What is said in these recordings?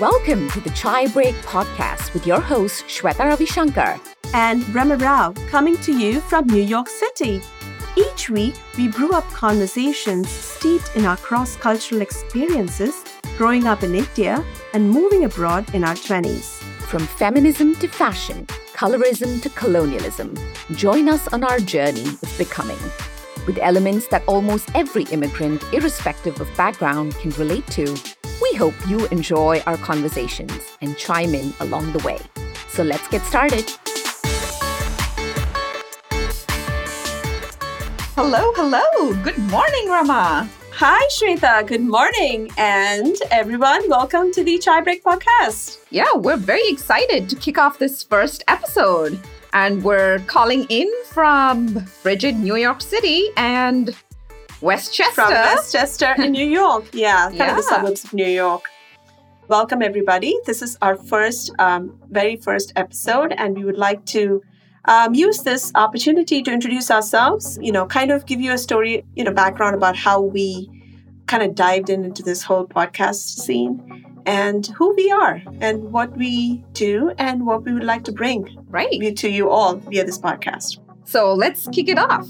Welcome to the Chai Break podcast with your host, Shweta Ravishankar and Rama Rao, coming to you from New York City. Each week, we brew up conversations steeped in our cross cultural experiences, growing up in India and moving abroad in our 20s. From feminism to fashion, colorism to colonialism, join us on our journey of becoming. With elements that almost every immigrant, irrespective of background, can relate to, hope you enjoy our conversations and chime in along the way. So let's get started. Hello, hello. Good morning, Rama. Hi, Shweta. Good morning. And everyone, welcome to the Chai Break podcast. Yeah, we're very excited to kick off this first episode. And we're calling in from frigid New York City and Westchester. From Westchester in New York. Yeah, kind yeah. of the suburbs of New York. Welcome, everybody. This is our first, um, very first episode, and we would like to um, use this opportunity to introduce ourselves, you know, kind of give you a story, you know, background about how we kind of dived in into this whole podcast scene and who we are and what we do and what we would like to bring right to you all via this podcast. So let's kick it off.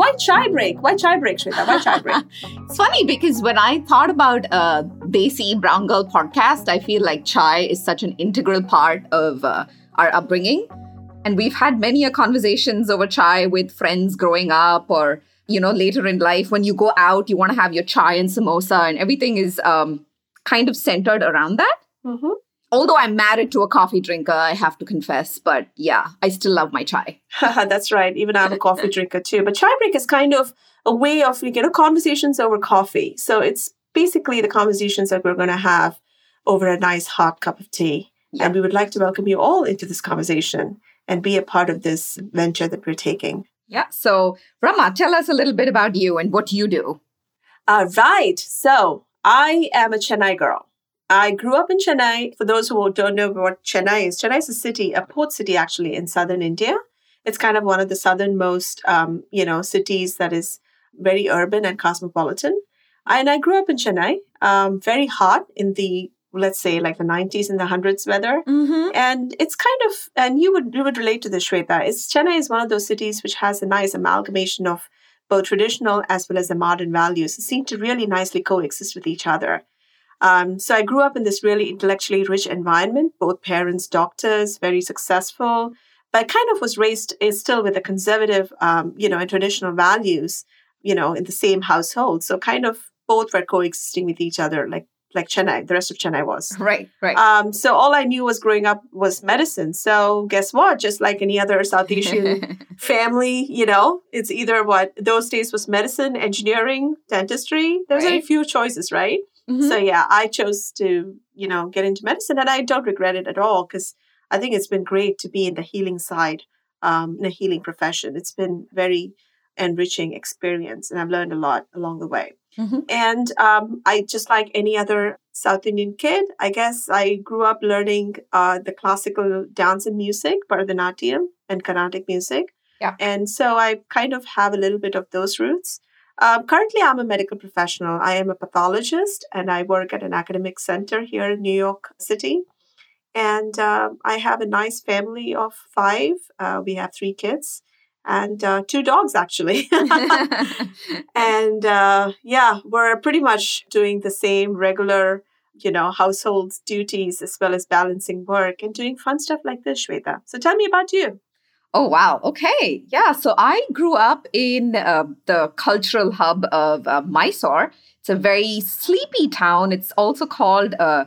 Why chai break? Why chai break, Shweta? Why chai break? it's funny because when I thought about uh, Desi Brown Girl podcast, I feel like chai is such an integral part of uh, our upbringing. And we've had many a conversations over chai with friends growing up or, you know, later in life. When you go out, you want to have your chai and samosa and everything is um, kind of centered around that. Mm-hmm. Although I'm married to a coffee drinker, I have to confess. But yeah, I still love my chai. That's right. Even I'm a coffee drinker too. But chai break is kind of a way of, you know, conversations over coffee. So it's basically the conversations that we're going to have over a nice hot cup of tea. Yeah. And we would like to welcome you all into this conversation and be a part of this venture that we're taking. Yeah. So, Rama, tell us a little bit about you and what you do. All right. So, I am a Chennai girl. I grew up in Chennai. For those who don't know what Chennai is, Chennai is a city, a port city actually in southern India. It's kind of one of the southernmost, um, you know, cities that is very urban and cosmopolitan. And I grew up in Chennai, um, very hot in the let's say like the 90s and the hundreds weather mm-hmm. and it's kind of and you would you would relate to this Shweta it's Chennai is one of those cities which has a nice amalgamation of both traditional as well as the modern values seem to really nicely coexist with each other um, so I grew up in this really intellectually rich environment, both parents, doctors, very successful, but I kind of was raised is still with the conservative, um, you know, and traditional values, you know, in the same household. So kind of both were coexisting with each other, like like Chennai, the rest of Chennai was. Right, right. Um, so all I knew was growing up was medicine. So guess what? Just like any other South Asian family, you know, it's either what those days was medicine, engineering, dentistry. There's right. only few choices, right? Mm-hmm. So yeah, I chose to, you know, get into medicine and I don't regret it at all because I think it's been great to be in the healing side, um, in a healing profession. It's been very enriching experience and I've learned a lot along the way. Mm-hmm. And um, I just like any other South Indian kid, I guess I grew up learning uh, the classical dance and music, Bharatanatyam and Carnatic music. Yeah. And so I kind of have a little bit of those roots. Um, currently, I'm a medical professional. I am a pathologist and I work at an academic center here in New York City. And uh, I have a nice family of five. Uh, we have three kids and uh, two dogs, actually. and uh, yeah, we're pretty much doing the same regular, you know, household duties as well as balancing work and doing fun stuff like this, Shweta. So tell me about you. Oh, wow. Okay. Yeah. So I grew up in uh, the cultural hub of uh, Mysore. It's a very sleepy town. It's also called uh,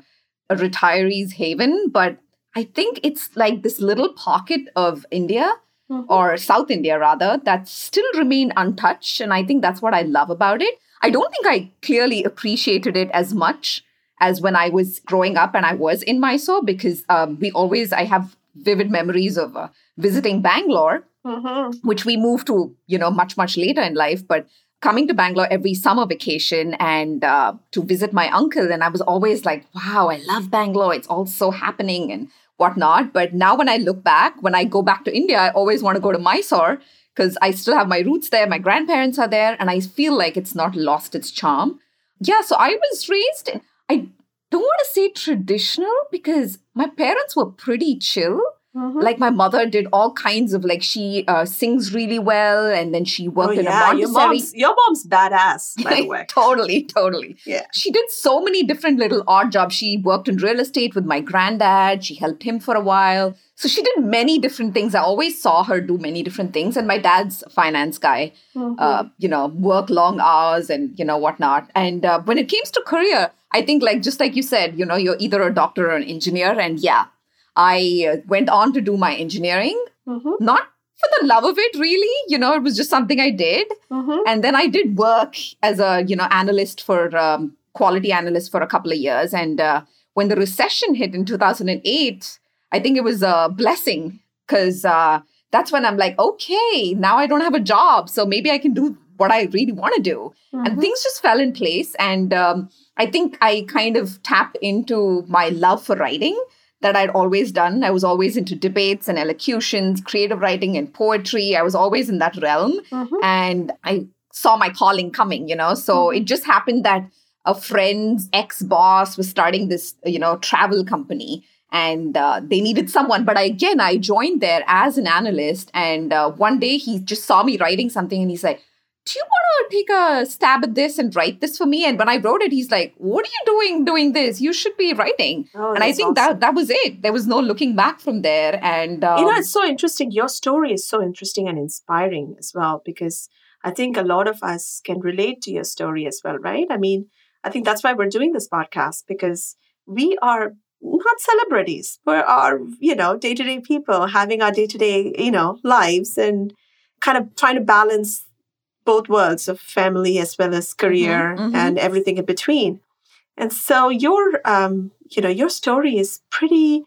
a retiree's haven, but I think it's like this little pocket of India mm-hmm. or South India rather that still remain untouched. And I think that's what I love about it. I don't think I clearly appreciated it as much as when I was growing up and I was in Mysore because um, we always, I have vivid memories of uh, visiting Bangalore, mm-hmm. which we moved to, you know, much, much later in life. But coming to Bangalore every summer vacation and uh, to visit my uncle. And I was always like, wow, I love Bangalore. It's all so happening and whatnot. But now when I look back, when I go back to India, I always want to go to Mysore because I still have my roots there. My grandparents are there, and I feel like it's not lost its charm. Yeah, so I was raised, I don't want to say traditional because my parents were pretty chill. Mm-hmm. Like my mother did all kinds of like she uh, sings really well, and then she worked oh, in yeah. a Your mom's, your mom's badass, by the way. totally, totally. Yeah. She did so many different little odd jobs. She worked in real estate with my granddad. She helped him for a while. So she did many different things. I always saw her do many different things. And my dad's a finance guy, Mhm. uh, you know, work long hours and, you know, whatnot. And uh, when it comes to career, I think, like, just like you said, you know, you're either a doctor or an engineer. And yeah, I uh, went on to do my engineering, Mhm. not for the love of it, really. You know, it was just something I did Mhm. and then i did work as a you know analyst for um, quality analyst for a couple of years and uh, when the recession hit in 2008 i think it was a blessing because uh, that's when i'm like okay now i don't have a job so maybe i can do what i really want to do and Mhm. things just fell in place and um, i think i kind of tap into my love for writing that i'd always done i was always into debates and elocutions creative writing and poetry i was always in that realm Mhm. and I saw my calling coming, you know. So Mhm. it just happened that a friend's ex boss was starting this, you know, travel company and uh, they needed someone. But I, again, I joined there as an analyst. And uh, one day he just saw me writing something and he's like, do you want to take a stab at this and write this for me? And when I wrote it, he's like, "What are you doing doing this? You should be writing." Oh, and I think awesome. that that was it. There was no looking back from there. And um, you know, it's so interesting. Your story is so interesting and inspiring as well, because I think a lot of us can relate to your story as well, right? I mean, I think that's why we're doing this podcast because we are not celebrities. We are, you know, day to day people having our day to day, you know, lives and kind of trying to balance both worlds of family as well as career mhm. and everything in between. And so your, um, you know, your story is pretty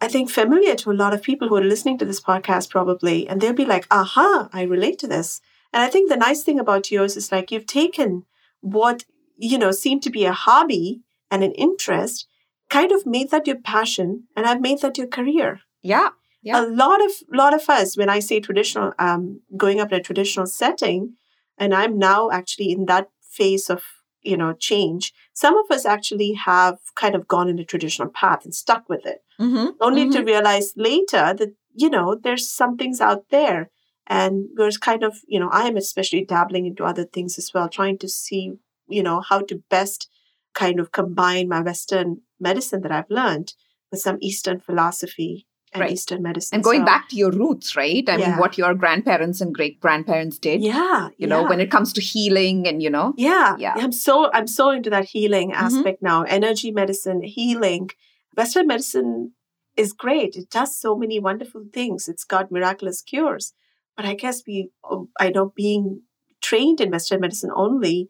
I think, familiar to a lot of people who are listening to this podcast, probably. And they'll be like, aha, I relate to this. And I think the nice thing about yours is like you've taken what, you know, seemed to be a hobby and an interest, kind of made that your passion, and I've made that your career. yeah, Yeah. A lot of lot of us, when I say traditional, um, going up in a traditional setting, and I'm now actually in that phase of you know change. Some of us actually have kind of gone in a traditional path and stuck with it. Hmm only to realize later that you know there's some things out there. And we're kind of you know i am especially dabbling into other things as well trying to see you know how to best kind of combine my western medicine that i've learned with some eastern philosophy and Right. eastern medicine and going So- back to your roots, right? I mean, what your grandparents and great grandparents did. yeah You know, yeah. when it comes to healing and you know, Yeah, Yeah. I'm so I'm so into that healing Mhm. aspect now. Energy medicine, healing. Western medicine is great. It does so many wonderful things. It's got miraculous cures. But I guess we, oh, I know, being trained in Western medicine only,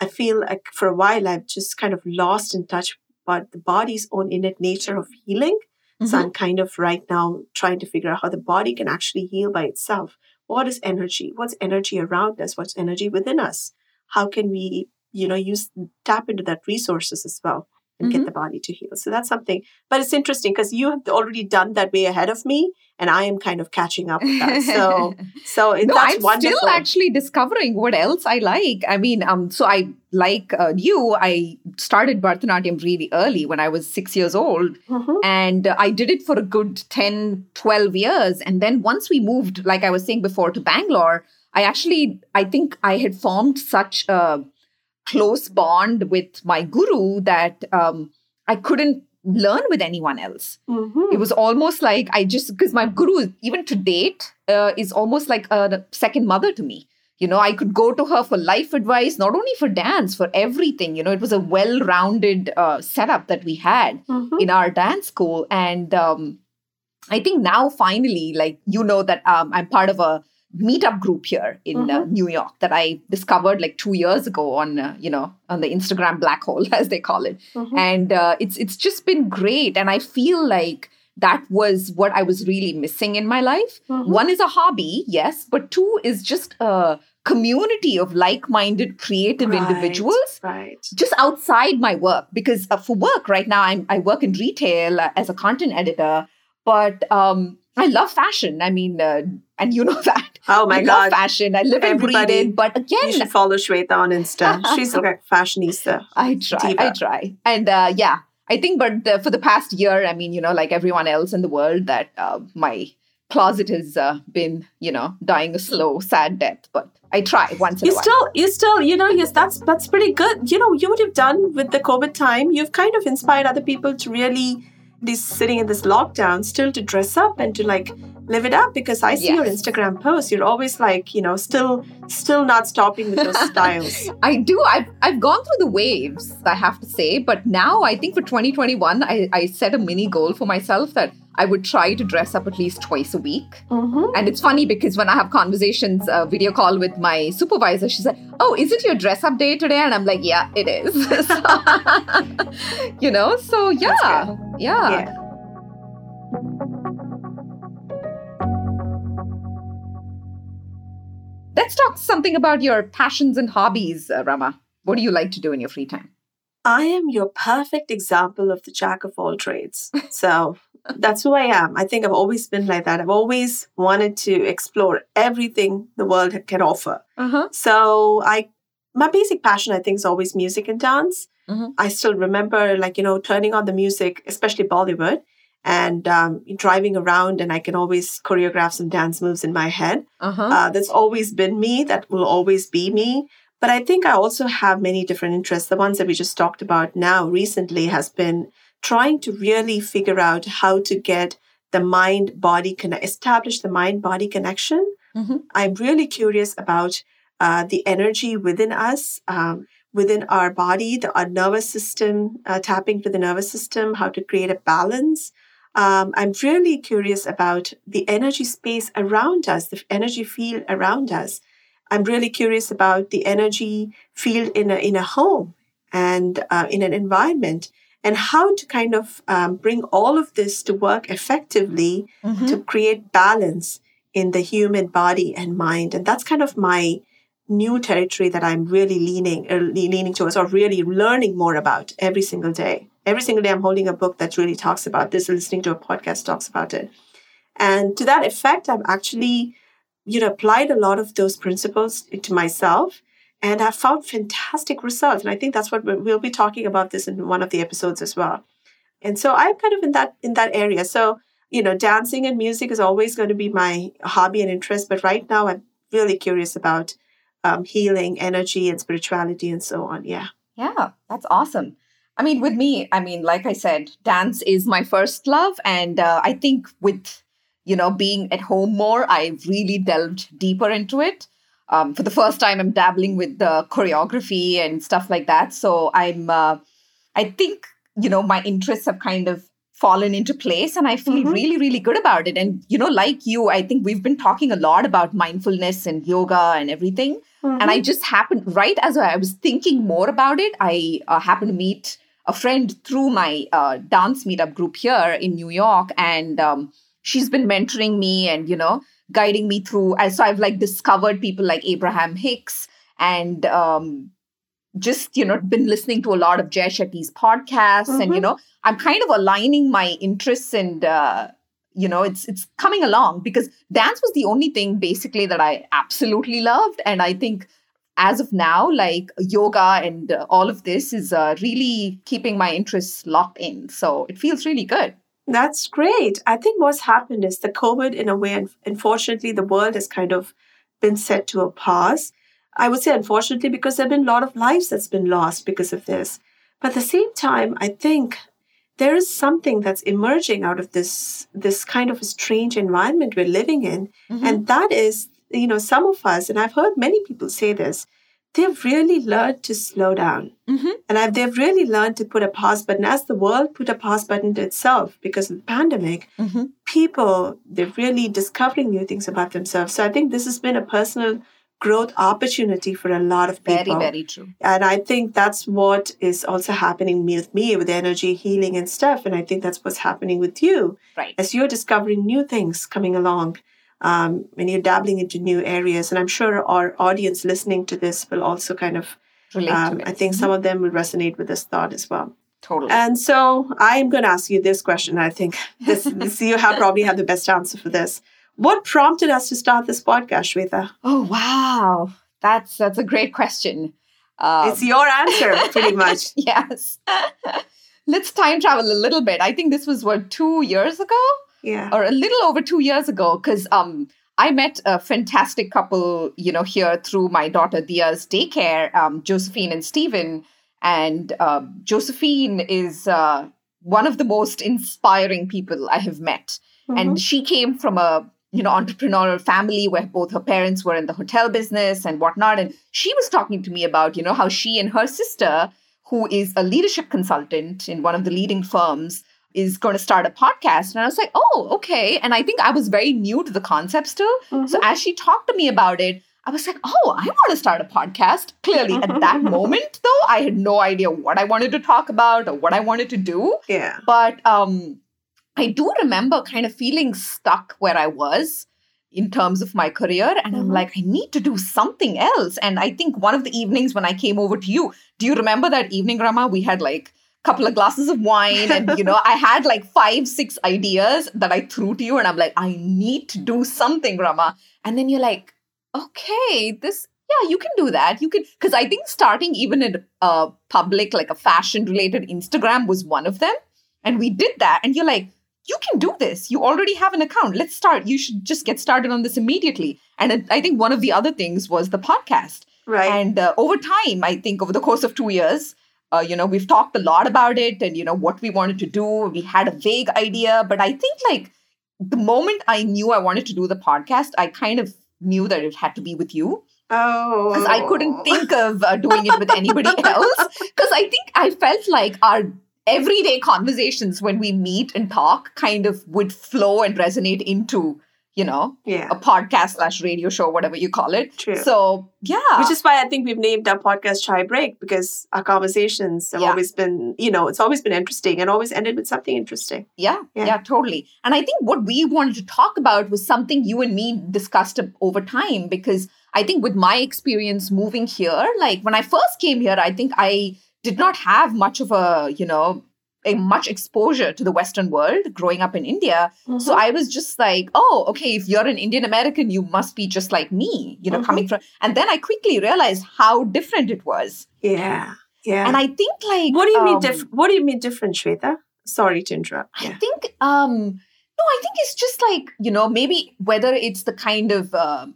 I feel like for a while I've just kind of lost in touch with the body's own innate nature of healing. So Mhm. I'm kind of right now trying to figure out how the body can actually heal by itself. What is energy? What's energy around us? What's energy within us? How can we, you know, use tap into that resources as well and Mm-hmm. get the body to heal? So that's something. But it's interesting because you have already done that way ahead of me, and I am kind of catching up with that. So, so it, no, that's I'm wonderful. still actually discovering what else I like. I mean, um, so I like uh, you. I started Bharatanatyam really early when I was six years old, Mhm. and uh, I did it for a good 10, 12 years. And then once we moved, like I was saying before, to Bangalore, I actually, I think I had formed such a close bond with my guru that um, I couldn't learn with anyone else. Mhm. It was almost like I just because my guru, even to date, uh, is almost like a second mother to me. You know, I could go to her for life advice, not only for dance, for everything. You know, it was a well-rounded uh, setup that we had Mhm. in our dance school, and um, I think now finally, like you know, that um, I'm part of a meetup group here in uh, New York that I discovered like two years ago on uh, you know on the Instagram black hole as they call it Mhm. and uh, it's it's just been great and i feel like that was what i was really missing in my life Mhm. one is a hobby yes but two is just a community of like-minded creative Right, individuals Right. just outside my work because uh, for work right now I'm, i work in retail uh, as a content editor but um, I love fashion. I mean, uh, and you know that. Oh my I god. love fashion. I live and breathe Everybody- it. But again, You should follow Shweta on Insta. She's like a fashionista. I try. I try. And uh, yeah, I think, but uh, for the past year, I mean, you know, like everyone else in the world, that uh, my closet has uh, been, you know, dying a slow, sad death. But I try once in You a while. still, you still, you know, yes, that's that's pretty good. You know, you would have done with the COVID time. You've kind of inspired other people to really be sitting in this lockdown, still to dress up and to like live it up. Because I see your Instagram posts. You're always like, you know, still, still not stopping with those styles. I do. I've I've gone through the waves, I have to say. But now I think for 2021, I, I set a mini goal for myself that I would try to dress up at least twice a week. hmm And it's funny because when I have conversations, uh, video call with my supervisor, she's like, "Oh, is it your dress up day today?" And I'm like, "Yeah, it is." you know, so yeah, yeah, Yeah. Let's talk something about your passions and hobbies, uh, Rama. What do you like to do in your free time? I am your perfect example of the jack of all trades. So that's who I am. I think I've always been like that. I've always wanted to explore everything the world can offer. Uh huh. So I, my basic passion, I think, is always music and dance. Mhm. I still remember, like you know, turning on the music, especially Bollywood, and um, driving around, and I can always choreograph some dance moves in my head. Uh huh. Uh, that's always been me. That will always be me. But I think I also have many different interests. The ones that we just talked about now recently has been trying to really figure out how to get the mind body connect, establish the mind body connection. Mhm. I'm really curious about uh, the energy within us, um, within our body, the our nervous system, uh, tapping to the nervous system, how to create a balance. Um, I'm really curious about the energy space around us, the energy field around us. I'm really curious about the energy field in a, in a home and uh, in an environment and how to kind of um, bring all of this to work effectively Mhm. to create balance in the human body and mind. And that's kind of my new territory that I'm really leaning uh, leaning towards or really learning more about every single day. Every single day I'm holding a book that really talks about this, listening to a podcast talks about it. And to that effect, I've actually, you know, applied a lot of those principles to myself and I've found fantastic results. And I think that's what we- we'll be talking about this in one of the episodes as well. And so I'm kind of in that in that area. So, you know, dancing and music is always going to be my hobby and interest. But right now I'm really curious about um, healing, energy, and spirituality and so on. Yeah. Yeah, that's awesome. I mean, with me, I mean, like I said, dance is my first love. And uh, I think with, you know, being at home more, I've really delved deeper into it. Um, for the first time, I'm dabbling with the choreography and stuff like that. So I'm, uh, I think, you know, my interests have kind of fallen into place and I feel Mhm. really, really good about it. And, you know, like you, I think we've been talking a lot about mindfulness and yoga and everything. And I just happened, right as I was thinking more about it, I uh, happened to meet a friend through my uh, dance meetup group here in New York. And um, she's been mentoring me and, you know, guiding me through. And so I've like discovered people like Abraham Hicks and um, just, you know, been listening to a lot of Jay Shetty's podcasts. And, you Mhm. know, I'm kind of aligning my interests and, uh, you know it's it's coming along because dance was the only thing basically that i absolutely loved and i think as of now like yoga and uh, all of this is uh, really keeping my interests locked in so it feels really good That's great. I think what's happened is the COVID, in a way, and unfortunately, the world has kind of been set to a pause. I would say, unfortunately, because there have been a lot of lives that's been lost because of this. But at the same time, I think there is something that's emerging out of this this kind of a strange environment we're living in, mm-hmm. and that is, you know, some of us, and I've heard many people say this, they've really learned to slow down. Mhm. And I've, they've really learned to put a pause button as the world put a pause button to itself because of the pandemic. Mhm. People, they're really discovering new things about themselves. So I think this has been a personal growth opportunity for a lot of people. very very true And I think that's what is also happening with me with energy healing and stuff. And I think that's what's happening with you right as you're discovering new things coming along um, and you're dabbling into new areas. And I'm sure our audience listening to this will also kind of, um, I think some of them will resonate with this thought as well. Totally. And so I am going to ask you this question. I think this, this you have probably have the best answer for this. What prompted us to start this podcast, Shweta? oh wow, that's that's a great question. Um, it's your answer, pretty much. yes. Let's time travel a little bit. I think this was what two years ago, Yeah. or a little over two years ago, because um, I met a fantastic couple, you know, here through my daughter Dia's daycare, um, Josephine and Stephen. And uh, Josephine is uh, one of the most inspiring people I have met. Mhm. and she came from a you know entrepreneurial family where both her parents were in the hotel business and whatnot and she was talking to me about you know how she and her sister who is a leadership consultant in one of the leading firms is going to start a podcast. And i was like oh okay. And i think i was very new to the concept still Mhm. so as she talked to me about it i was like oh i want to start a podcast. Clearly at that moment though i had no idea what i wanted to talk about or what i wanted to do. Yeah. but um i do remember kind of feeling stuck where i was in terms of my career. And i'm Mhm. like i need to do something else. And i think one of the evenings when i came over to you do you remember that evening rama? We had like couple of glasses of wine and you know i had like five six ideas that i threw to you and i'm like i need to do something rama. And then you're like okay this yeah you can do that. You can because i think starting even in a public like a fashion related instagram was one of them. And we did that and you're like you can do this. You already have an account. Let's start. You should just get started on this immediately. And it, i think one of the other things was the podcast. Right. and uh, over time i think over the course of two years uh, you know we've talked a lot about it and you know what we wanted to do we had a vague idea but i think like the moment i knew i wanted to do the podcast i kind of knew that it had to be with you oh. because I couldn't think of uh, doing it with anybody else. Because I think I felt like our everyday conversations when we meet and talk kind of would flow and resonate into, you know, Yeah. a podcast slash radio show, whatever you call it. True. So yeah, Which is why I think we've named our podcast Chai Break because our conversations have Yeah. always been, you know, it's always been interesting and always ended with something interesting. Yeah, Yeah. yeah, totally. And I think what we wanted to talk about was something you and me discussed over time because I think with my experience moving here, like when I first came here, I think I did not have much of a, you know, much exposure to the Western world growing up in India. So I was just like, oh, okay, if you're an Indian American, you must be just like me, you know, Mhm. coming from. And then I quickly realized how different it was. yeah. Yeah. And I think like. what do you mean um, different? What do you mean different, Shweta? Sorry to interrupt. I think um no, I think it's just like, you know, maybe whether it's the kind of uh,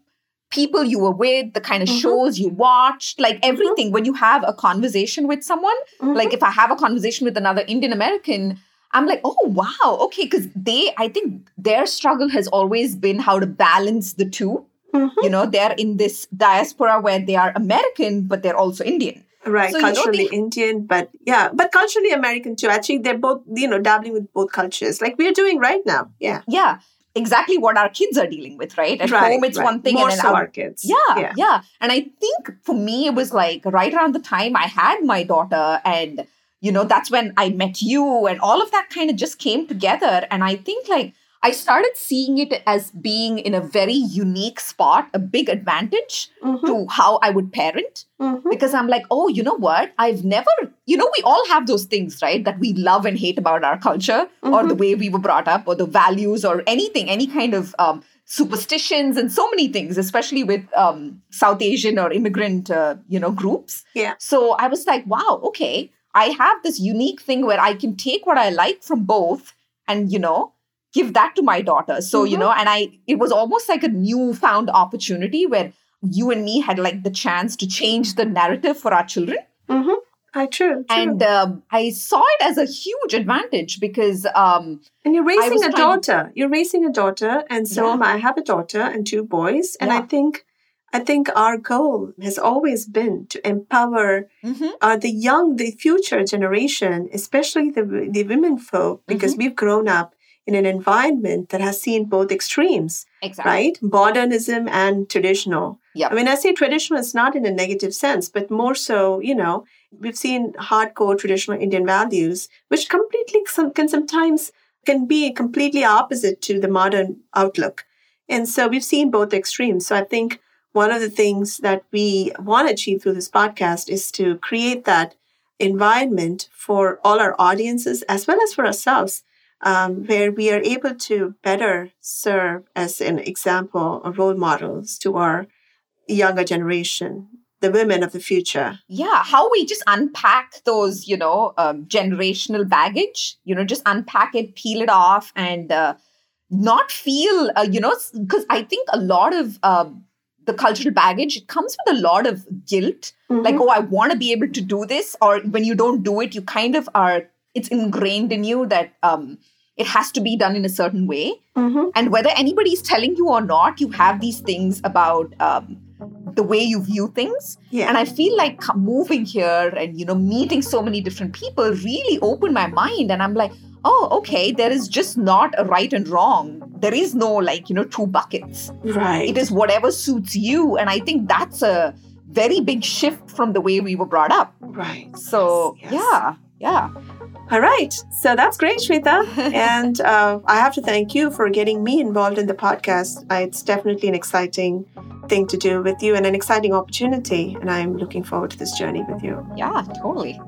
people you were with, the kind of Mhm. shows you watched, like everything when you have a conversation with someone, Mhm. like if I have a conversation with another Indian American, I'm like, "Oh, wow. Okay, cuz they I think their struggle has always been how to balance the two. Mhm. You know, they're in this diaspora where they are American but they're also Indian. Right, So, you know, culturally Indian, but yeah, but culturally American too. Actually, they're both, you know, dabbling with both cultures, like we're doing right now. Yeah, Yeah. Exactly what our kids are dealing with, right? At right, home it's right. one thing More and then so our kids. Yeah, yeah, And I think for me, it was like right around the time I had my daughter, and you know, that's when I met you, and all of that kind of just came together. And I think like I started seeing it as being in a very unique spot, a big advantage Mhm, to how I would parent. mhm. Because I'm like, oh, you know what? I've never, you know, we all have those things, right? That we love and hate about our culture or the way we were brought up or the values or anything, any kind of um, superstitions and so many things, especially with um, South Asian or immigrant, uh, you know, groups. Yeah. So I was like, wow, okay, I have this unique thing where I can take what I like from both and, you know, give that to my daughter. So, you Mhm. know, and I, it was almost like a newfound opportunity where you and me had like the chance to change the narrative for our children. Mhm. I true, true. And um, I saw it as a huge advantage because, um, And you're raising a trying to- daughter. You're raising a daughter, and so Yeah. I. Have a daughter and two boys, and I think, I think our goal has always been to empower mhm, uh, the young, the future generation, especially the the women folk, because Mm-hmm. we've grown up in an environment that has seen both extremes, exactly. right? Modernism and traditional. Yep. I mean, I say traditional is not in a negative sense, but more so, you know, we've seen hardcore traditional Indian values, which completely some, can sometimes can be completely opposite to the modern outlook. And so we've seen both extremes. So I think one of the things that we want to achieve through this podcast is to create that environment for all our audiences as well as for ourselves, um, where we are able to better serve as an example or role models to our younger generation, the women of the future. Yeah, how we just unpack those, you know, um, generational baggage, you know, just unpack it, peel it off, and uh, not feel, uh, you know, because I think a lot of um, the cultural baggage it comes with a lot of guilt mm-hmm. like oh i want to be able to do this or when you don't do it you kind of are it's ingrained in you that um, it has to be done in a certain way mm-hmm. and whether anybody's telling you or not you have these things about um, the way you view things yeah. and i feel like moving here and you know meeting so many different people really opened my mind and i'm like oh, okay, there is just not a right and wrong. There is no like, you know, two buckets. Right. It is whatever suits you. And I think that's a very big shift from the way we were brought up. Right. So, yes, yes. yeah, yeah. All right. So that's great, Shweta. and uh, I have to thank you for getting me involved in the podcast. Uh, it's definitely an exciting thing to do with you and an exciting opportunity. And I'm looking forward to this journey with you. Yeah, totally.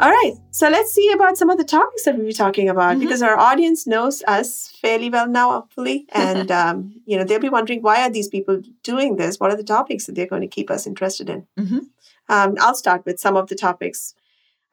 All right. So let's see about some of the topics that we'll be talking about mm-hmm. because our audience knows us fairly well now, hopefully. And, um, you know, they'll be wondering why are these people doing this? What are the topics that they're going to keep us interested in? Mm-hmm. Um, I'll start with some of the topics.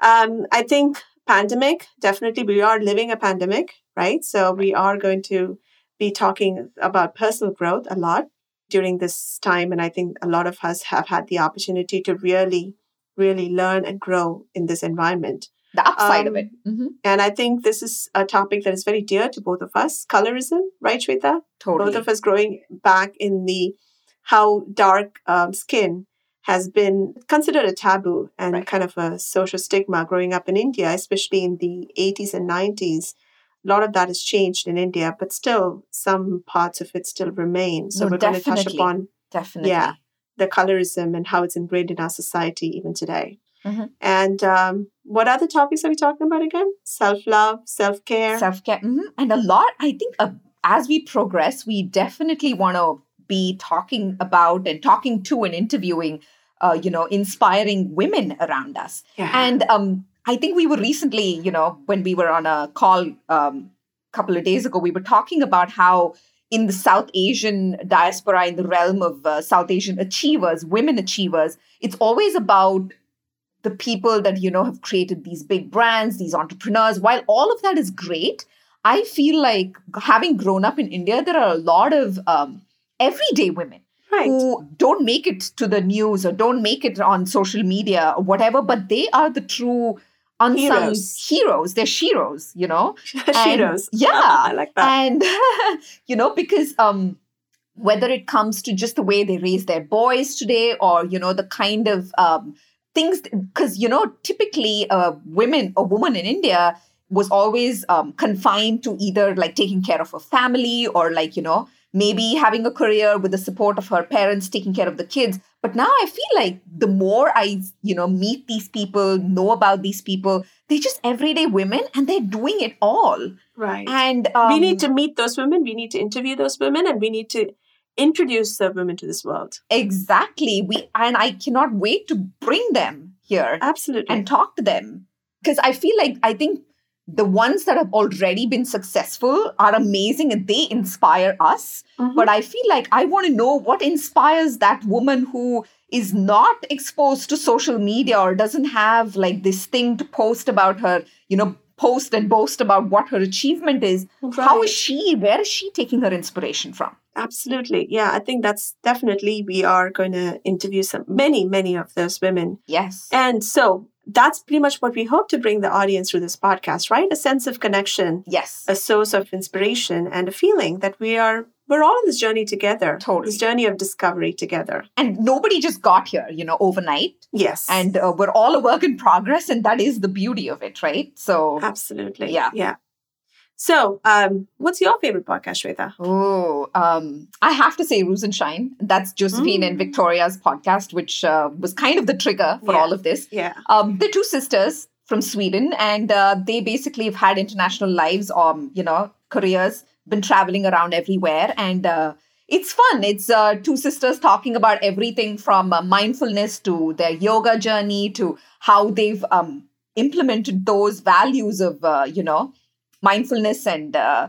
Um, I think pandemic, definitely we are living a pandemic, right? So we are going to be talking about personal growth a lot during this time. And I think a lot of us have had the opportunity to really really learn and grow in this environment. The upside um, of it. Mm-hmm. And I think this is a topic that is very dear to both of us. Colorism, right, Shweta? Totally. Both of us growing back in the how dark um, skin has been considered a taboo and right. kind of a social stigma growing up in India, especially in the 80s and 90s. A lot of that has changed in India, but still some parts of it still remain. So no, we're going to touch upon definitely. Yeah the colorism and how it's ingrained in our society even today. Mm-hmm. And um, what other topics are we talking about again? Self love, self care. Self care. Mm-hmm. And a lot, I think, uh, as we progress, we definitely want to be talking about and talking to and interviewing, uh, you know, inspiring women around us. Yeah. And um, I think we were recently, you know, when we were on a call um, a couple of days ago, we were talking about how in the South Asian diaspora, in the realm of uh, South Asian achievers, women achievers, it's always about the people that, you know, have created these big brands, these entrepreneurs. While all of that is great, I feel like having grown up in India, there are a lot of um, everyday women right. who don't make it to the news or don't make it on social media or whatever, but they are the true unsung heroes. heroes. They're heroes, you know. heroes. Yeah, I like that. And you know, because um, whether it comes to just the way they raise their boys today, or you know, the kind of um, things, because you know, typically, uh, women, a woman in India was always um, confined to either like taking care of a family or like you know maybe having a career with the support of her parents taking care of the kids but now i feel like the more i you know meet these people know about these people they're just everyday women and they're doing it all. Right. And um, we need to meet those women we need to interview those women and we need to introduce the women to this world. Exactly. We and i cannot wait to bring them here absolutely. and talk to them. Because i feel like i think the ones that have already been successful are amazing and they inspire us. Mm-hmm. But I feel like I want to know what inspires that woman who is not exposed to social media or doesn't have like this thing to post about her, you know, post and boast about what her achievement is. Right. How is she? Where is she taking her inspiration from? Absolutely. Yeah, I think that's definitely we are going to interview some many, many of those women. Yes. And so that's pretty much what we hope to bring the audience through this podcast, right? A sense of connection. Yes. A source of inspiration and a feeling that we are we're all on this journey together. Totally. This journey of discovery together. And nobody just got here, you know, overnight. Yes. And uh, we're all a work in progress and that is the beauty of it, right? So Absolutely. Yeah. Yeah. So, um, what's your favorite podcast, Shweta? Oh, um, I have to say Ruse and Shine. That's Josephine mm. and Victoria's podcast, which uh, was kind of the trigger for yeah. all of this. Yeah. Um, they're two sisters from Sweden, and uh, they basically have had international lives, um, you know, careers, been traveling around everywhere, and uh, it's fun. It's uh, two sisters talking about everything from uh, mindfulness to their yoga journey to how they've um, implemented those values of, uh, you know, mindfulness and uh,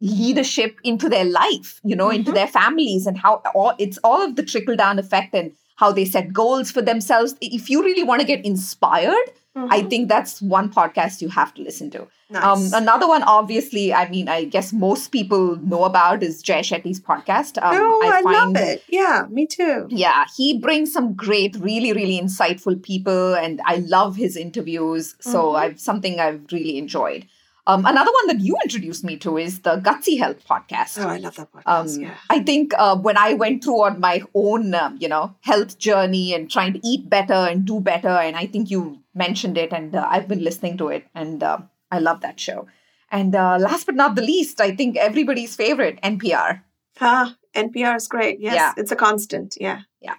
leadership into their life, you know, mm-hmm. into their families and how all, it's all of the trickle down effect and how they set goals for themselves. If you really want to get inspired, Mm-hmm. I think that's one podcast you have to listen to. Nice. Um, another one, obviously, I mean, I guess most people know about is Jay Shetty's podcast. Um, oh, I, I love it. Yeah, me too. Yeah, he brings some great, really, really insightful people, and I love his interviews. So mm-hmm. I've something I've really enjoyed. Um, another one that you introduced me to is the Gutsy Health podcast. Oh, I love that podcast. Um, yeah. I think uh, when I went through on my own, um, you know, health journey and trying to eat better and do better, and I think you mentioned it, and uh, I've been listening to it, and uh, I love that show. And uh, last but not the least, I think everybody's favorite, NPR. Ah, NPR is great. Yes, yeah. it's a constant. Yeah. Yeah.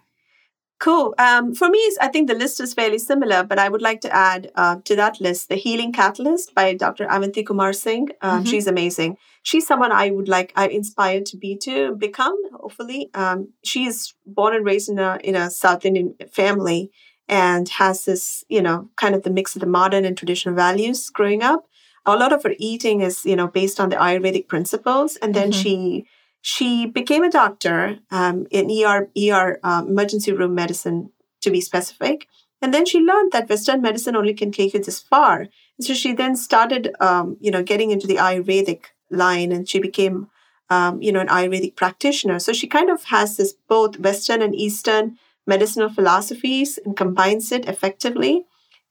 Cool. Um, for me, I think the list is fairly similar, but I would like to add uh, to that list The Healing Catalyst by Dr. Avanti Kumar Singh. Um, mm-hmm. She's amazing. She's someone I would like, I inspired to be to become, hopefully. Um, she is born and raised in a, in a South Indian family and has this, you know, kind of the mix of the modern and traditional values growing up. A lot of her eating is, you know, based on the Ayurvedic principles. And then mm-hmm. she she became a doctor um, in ER, ER um, emergency room medicine, to be specific. And then she learned that Western medicine only can take you this far. And so she then started, um, you know, getting into the Ayurvedic line, and she became, um, you know, an Ayurvedic practitioner. So she kind of has this both Western and Eastern medicinal philosophies and combines it effectively.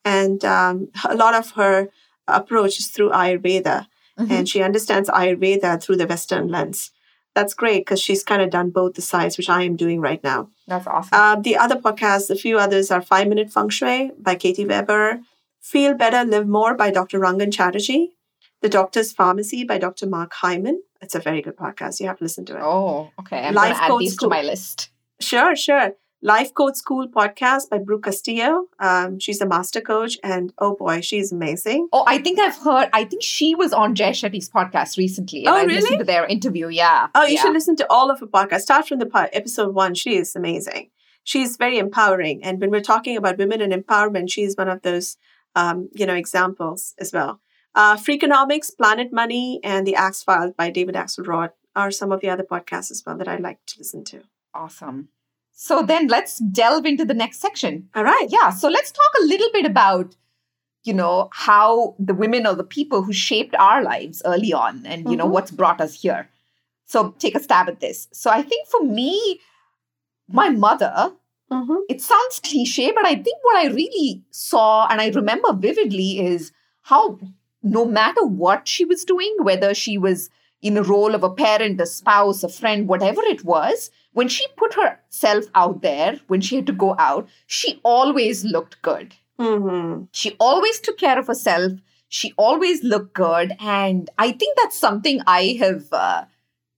And um, a lot of her approach is through Ayurveda, mm-hmm. and she understands Ayurveda through the Western lens that's great because she's kind of done both the sides, which I am doing right now. That's awesome. Uh, the other podcasts, a few others are Five Minute Feng Shui by Katie Weber, Feel Better, Live More by Dr. Rangan Chatterjee, The Doctor's Pharmacy by Dr. Mark Hyman. It's a very good podcast. You have to listen to it. Oh, okay. I'm to add these to my list. Sure, sure. Life Coach School podcast by Brooke Castillo. Um, she's a master coach, and oh boy, she's amazing. Oh, I think I've heard. I think she was on Jay Shetty's podcast recently. Oh, I really? Listened to their interview. Yeah. Oh, you yeah. should listen to all of her podcasts. Start from the part, episode one. She is amazing. She's very empowering, and when we're talking about women and empowerment, she's one of those, um, you know, examples as well. Uh, Freakonomics, Planet Money, and The Axe Files by David Axelrod are some of the other podcasts as well that I like to listen to. Awesome. So then let's delve into the next section. All right. Yeah. So let's talk a little bit about, you know, how the women or the people who shaped our lives early on and, you mm-hmm. know, what's brought us here. So take a stab at this. So I think for me, my mother, mm-hmm. it sounds cliche, but I think what I really saw and I remember vividly is how no matter what she was doing, whether she was in a role of a parent, a spouse, a friend, whatever it was, when she put herself out there, when she had to go out, she always looked good. Mm-hmm. She always took care of herself. She always looked good. And I think that's something I have, uh,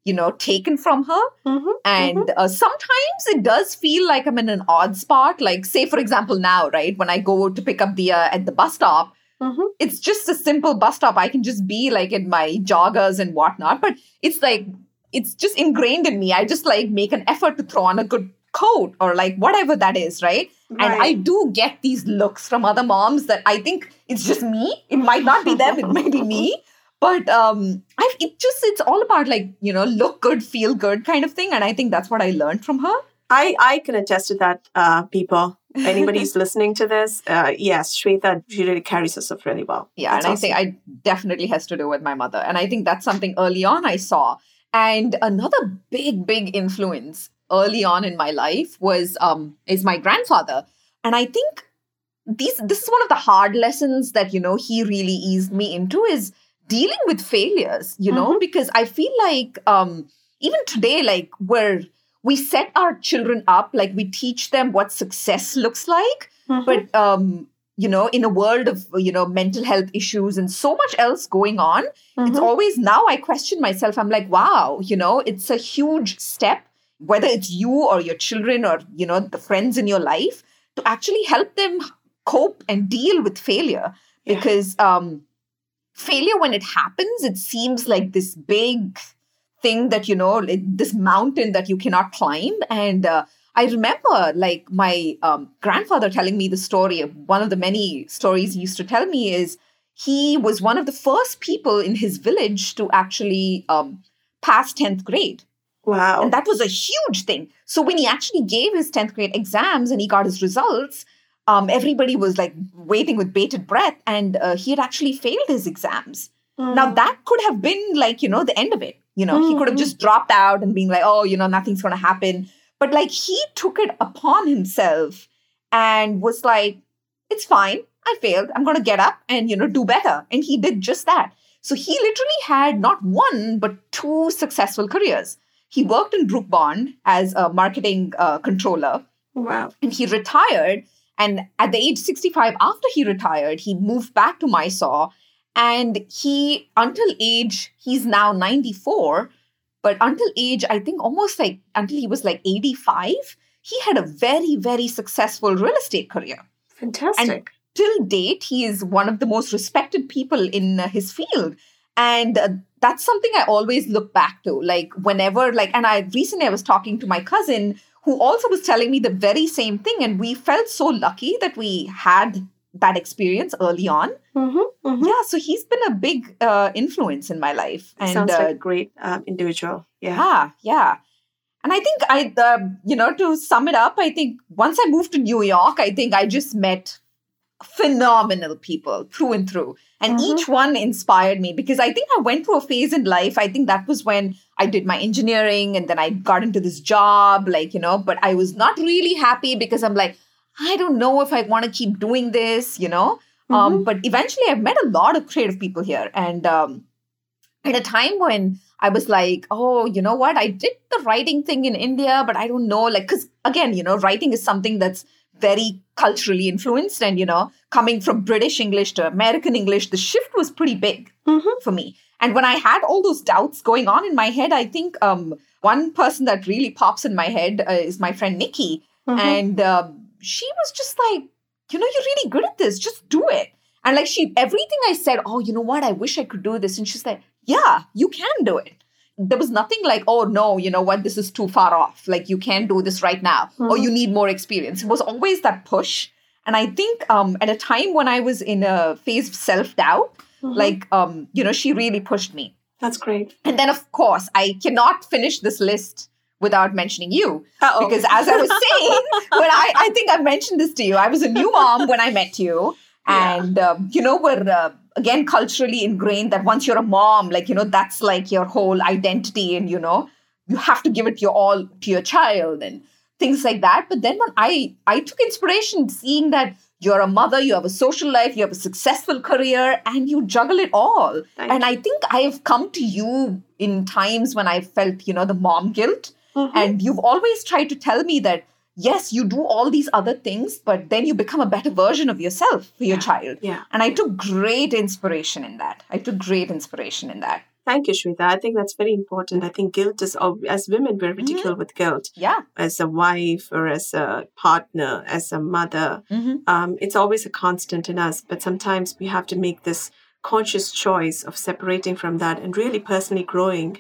you know, taken from her. Mm-hmm. And mm-hmm. Uh, sometimes it does feel like I'm in an odd spot. Like, say, for example, now, right, when I go to pick up the uh, at the bus stop, Mm-hmm. It's just a simple bus stop. I can just be like in my joggers and whatnot, but it's like it's just ingrained in me. I just like make an effort to throw on a good coat or like whatever that is, right? right? And I do get these looks from other moms that I think it's just me. It might not be them, it might be me. But um I it just it's all about like, you know, look good, feel good kind of thing. And I think that's what I learned from her. I, I can attest to that, uh, people. Anybody's listening to this, uh, yes, Shweta, she really carries herself really well. Yeah, that's and awesome. I think I definitely has to do with my mother. And I think that's something early on I saw and another big, big influence early on in my life was um is my grandfather. And I think these this is one of the hard lessons that, you know, he really eased me into is dealing with failures, you know, mm-hmm. because I feel like um even today, like we're we set our children up, like we teach them what success looks like. Mm-hmm. But um you know in a world of you know mental health issues and so much else going on mm-hmm. it's always now i question myself i'm like wow you know it's a huge step whether it's you or your children or you know the friends in your life to actually help them cope and deal with failure yeah. because um failure when it happens it seems like this big thing that you know this mountain that you cannot climb. And uh, i remember like my um, grandfather telling me the story. One of the many stories he used to tell me is he was one of the first people in his village to actually um, pass 10th grade. Wow. and that was a huge thing. So when he actually gave his 10th grade exams and he got his results um, everybody was like waiting with bated breath and uh, he had actually failed his exams. Now that could have been like, you know, the end of it. You know, he could have just dropped out and been like, oh, you know, nothing's going to happen. But like he took it upon himself and was like, it's fine. I failed. I'm going to get up and, you know, do better. And he did just that. So he literally had not one, but two successful careers. He worked in Brooke Bond as a marketing uh, controller Wow. and he retired. And at the age 65, after he retired, he moved back to Mysore. And he, until age, he's now 94, but until age, I think almost like until he was like 85, he had a very, very successful real estate career. Fantastic. Till date, he is one of the most respected people in his field. And uh, that's something I always look back to. Like, whenever, like, and I recently I was talking to my cousin who also was telling me the very same thing. And we felt so lucky that we had that experience early on. mm-hmm, mm-hmm. Yeah, so he's been a big uh, influence in my life. And Sounds uh, a great um, individual. Yeah. yeah, yeah. And I think I, uh, you know, to sum it up, I think once I moved to New York, I think I just met phenomenal people through and through. And Mhm. each one inspired me because I think I went through a phase in life. I think that was when I did my engineering and then I got into this job, like, you know, but I was not really happy because I'm like, I don't know if I want to keep doing this, you know. Um, but eventually I've met a lot of creative people here. And um, at a time when I was like, oh, you know what? I did the writing thing in India, but I don't know. Like, because again, you know, writing is something that's very culturally influenced. And, you know, coming from British English to American English, the shift was pretty big Mhm. for me. And when I had all those doubts going on in my head, I think um, one person that really pops in my head uh, is my friend Nikki. Mhm. And um, she was just like, you know, you're really good at this. Just do it. And like she, everything I said, oh, you know what? I wish I could do this. And she's like, yeah, you can do it. There was nothing like, oh, no, you know what? This is too far off. Like, you can't do this right now, or Mhm. you need more experience. It was always that push. And I think um, at a time when I was in a phase of self doubt, Mhm. like, um, you know, she really pushed me. That's great. And then, of course, I cannot finish this list without mentioning you. Uh-oh. Because as I was saying, when I, I think I mentioned this to you, I was a new mom when I met you. Yeah. And, um, you know, we're, uh, again, culturally ingrained that once you're a mom, like, you know, that's like your whole identity. And, you know, you have to give it your all to your child and things like that. But then when I, I took inspiration seeing that you're a mother, you have a social life, you have a successful career, and you juggle it all. Thank and I think I have come to you in times when I felt, you know, the mom guilt. Mhm. And you've always tried to tell me that, yes, you do all these other things, but then you become a better version of yourself for your Yeah. child. yeah. And I took great inspiration in that. I took great inspiration in that. Thank you, Shweta. I think that's very important. I think guilt is, as women, we're ridiculed with guilt. Yeah. As a wife or as a partner, as a mother, Mm-hmm. um, it's always a constant in us. But sometimes we have to make this conscious choice of separating from that and really personally growing.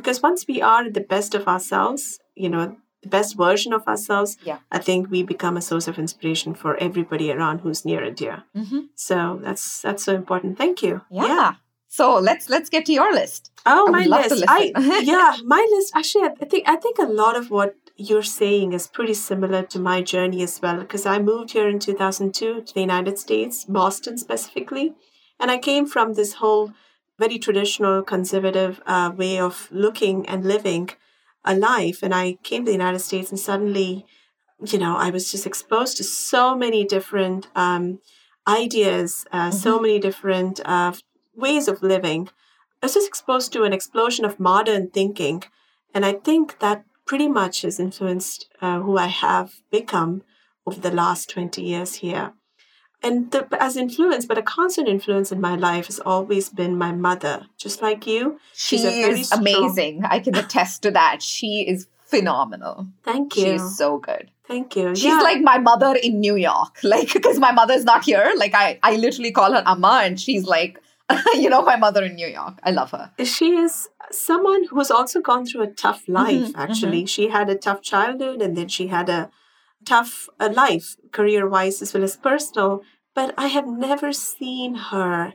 Because once we are the best of ourselves, you know, the best version of ourselves, Yeah. I think we become a source of inspiration for everybody around who's near and dear. Mm-hmm. So that's that's so important. Thank you. Yeah. So let's let's get to your list. Oh, I my would love to list. I yeah, my list. Actually, I think I think a lot of what you're saying is pretty similar to my journey as well. Because I moved here in 2002 to the United States, Boston specifically, and I came from this whole very traditional conservative uh, way of looking and living a life. And I came to the United States, and suddenly, you know, I was just exposed to so many different um, ideas, uh, so many different uh, ways of living. I was just exposed to an explosion of modern thinking. And I think that pretty much has influenced uh, who I have become over the last 20 years here. And the, as influence, but a constant influence in my life has always been my mother, just like you. She She's a very is strong- amazing. I can attest to that. She is phenomenal. Thank you. She's so good. Thank you. She's Yeah. like my mother in New York. Like, because my mother's not here. Like, I, I literally call her Amma, and she's like you know, my mother in New York. I love her. She is someone who's also gone through a tough life, Mhm, actually. She had a tough childhood and then she had a tough uh, life, career wise as well as personal. But I have never seen her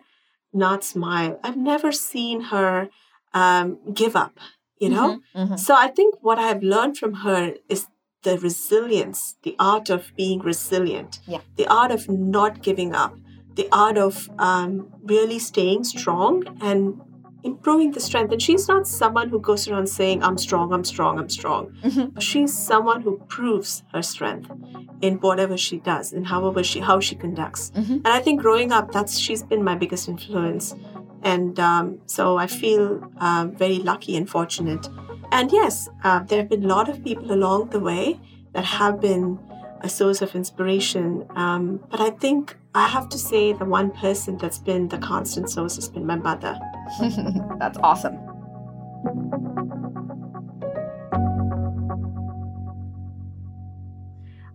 not smile. I've never seen her um, give up, you know? Mhm, mhm. So I think what I've learned from her is the resilience, the art of being resilient, Yeah. the art of not giving up, the art of um, really staying strong and improving the strength. And she's not someone who goes around saying, I'm strong, I'm strong, I'm strong. Mhm. She's someone who proves her strength in whatever she does and however she how she conducts. Mhm. And I think growing up, that's she's been my biggest influence. And um, so I feel um, very lucky and fortunate. And yes, uh, there have been a lot of people along the way that have been a source of inspiration. Um, but I think I have to say the one person that's been the constant source has been my mother. That's awesome.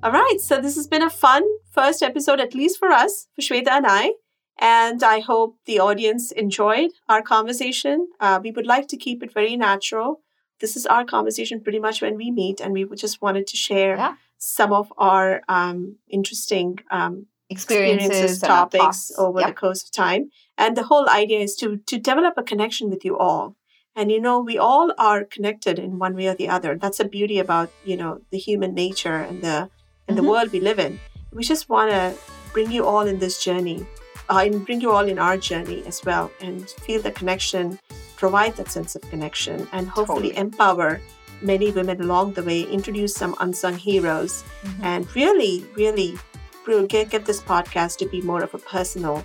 All right, so this has been a fun first episode, at least for us, for Shweta and I. And I hope the audience enjoyed our conversation. Uh, we would like to keep it very natural. This is our conversation pretty much when we meet, and we just wanted to share Yeah. some of our um, interesting um, Experiences, experiences, topics over Yep. the course of time. And the whole idea is to to develop a connection with you all. And you know, we all are connected in one way or the other. That's the beauty about you know the human nature and the and Mhm. the world we live in. We just want to bring you all in this journey, uh, and bring you all in our journey as well, and feel the connection, provide that sense of connection, and hopefully Totally. empower many women along the way. Introduce some unsung heroes Mhm. and really, really really get, get this podcast to be more of a personal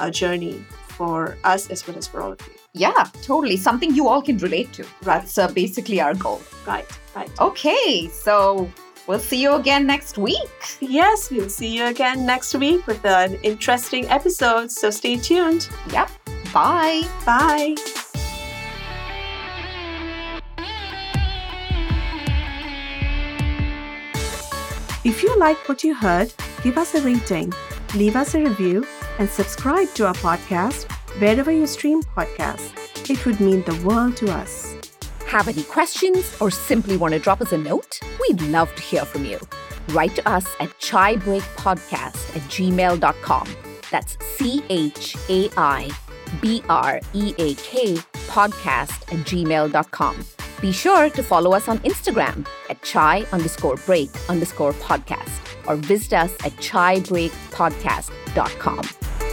uh, journey for us as well as for all of you. Yeah, totally. Something you all can relate to. Right. That's uh, basically our goal. Right, right. Okay, so we'll see you again next week. Yes, we'll see you again next week with an interesting episode. So stay tuned. Yep. Bye. Bye. If you like what you heard, give us a rating, leave us a review, and subscribe to our podcast wherever you stream podcasts. It would mean the world to us. Have any questions or simply want to drop us a note? We'd love to hear from you. Write to us at chaibreakpodcast at gmail.com. That's C H A I B R E A K podcast at gmail.com. Be sure to follow us on Instagram at chai underscore break underscore podcast or visit us at chaibreakpodcast.com.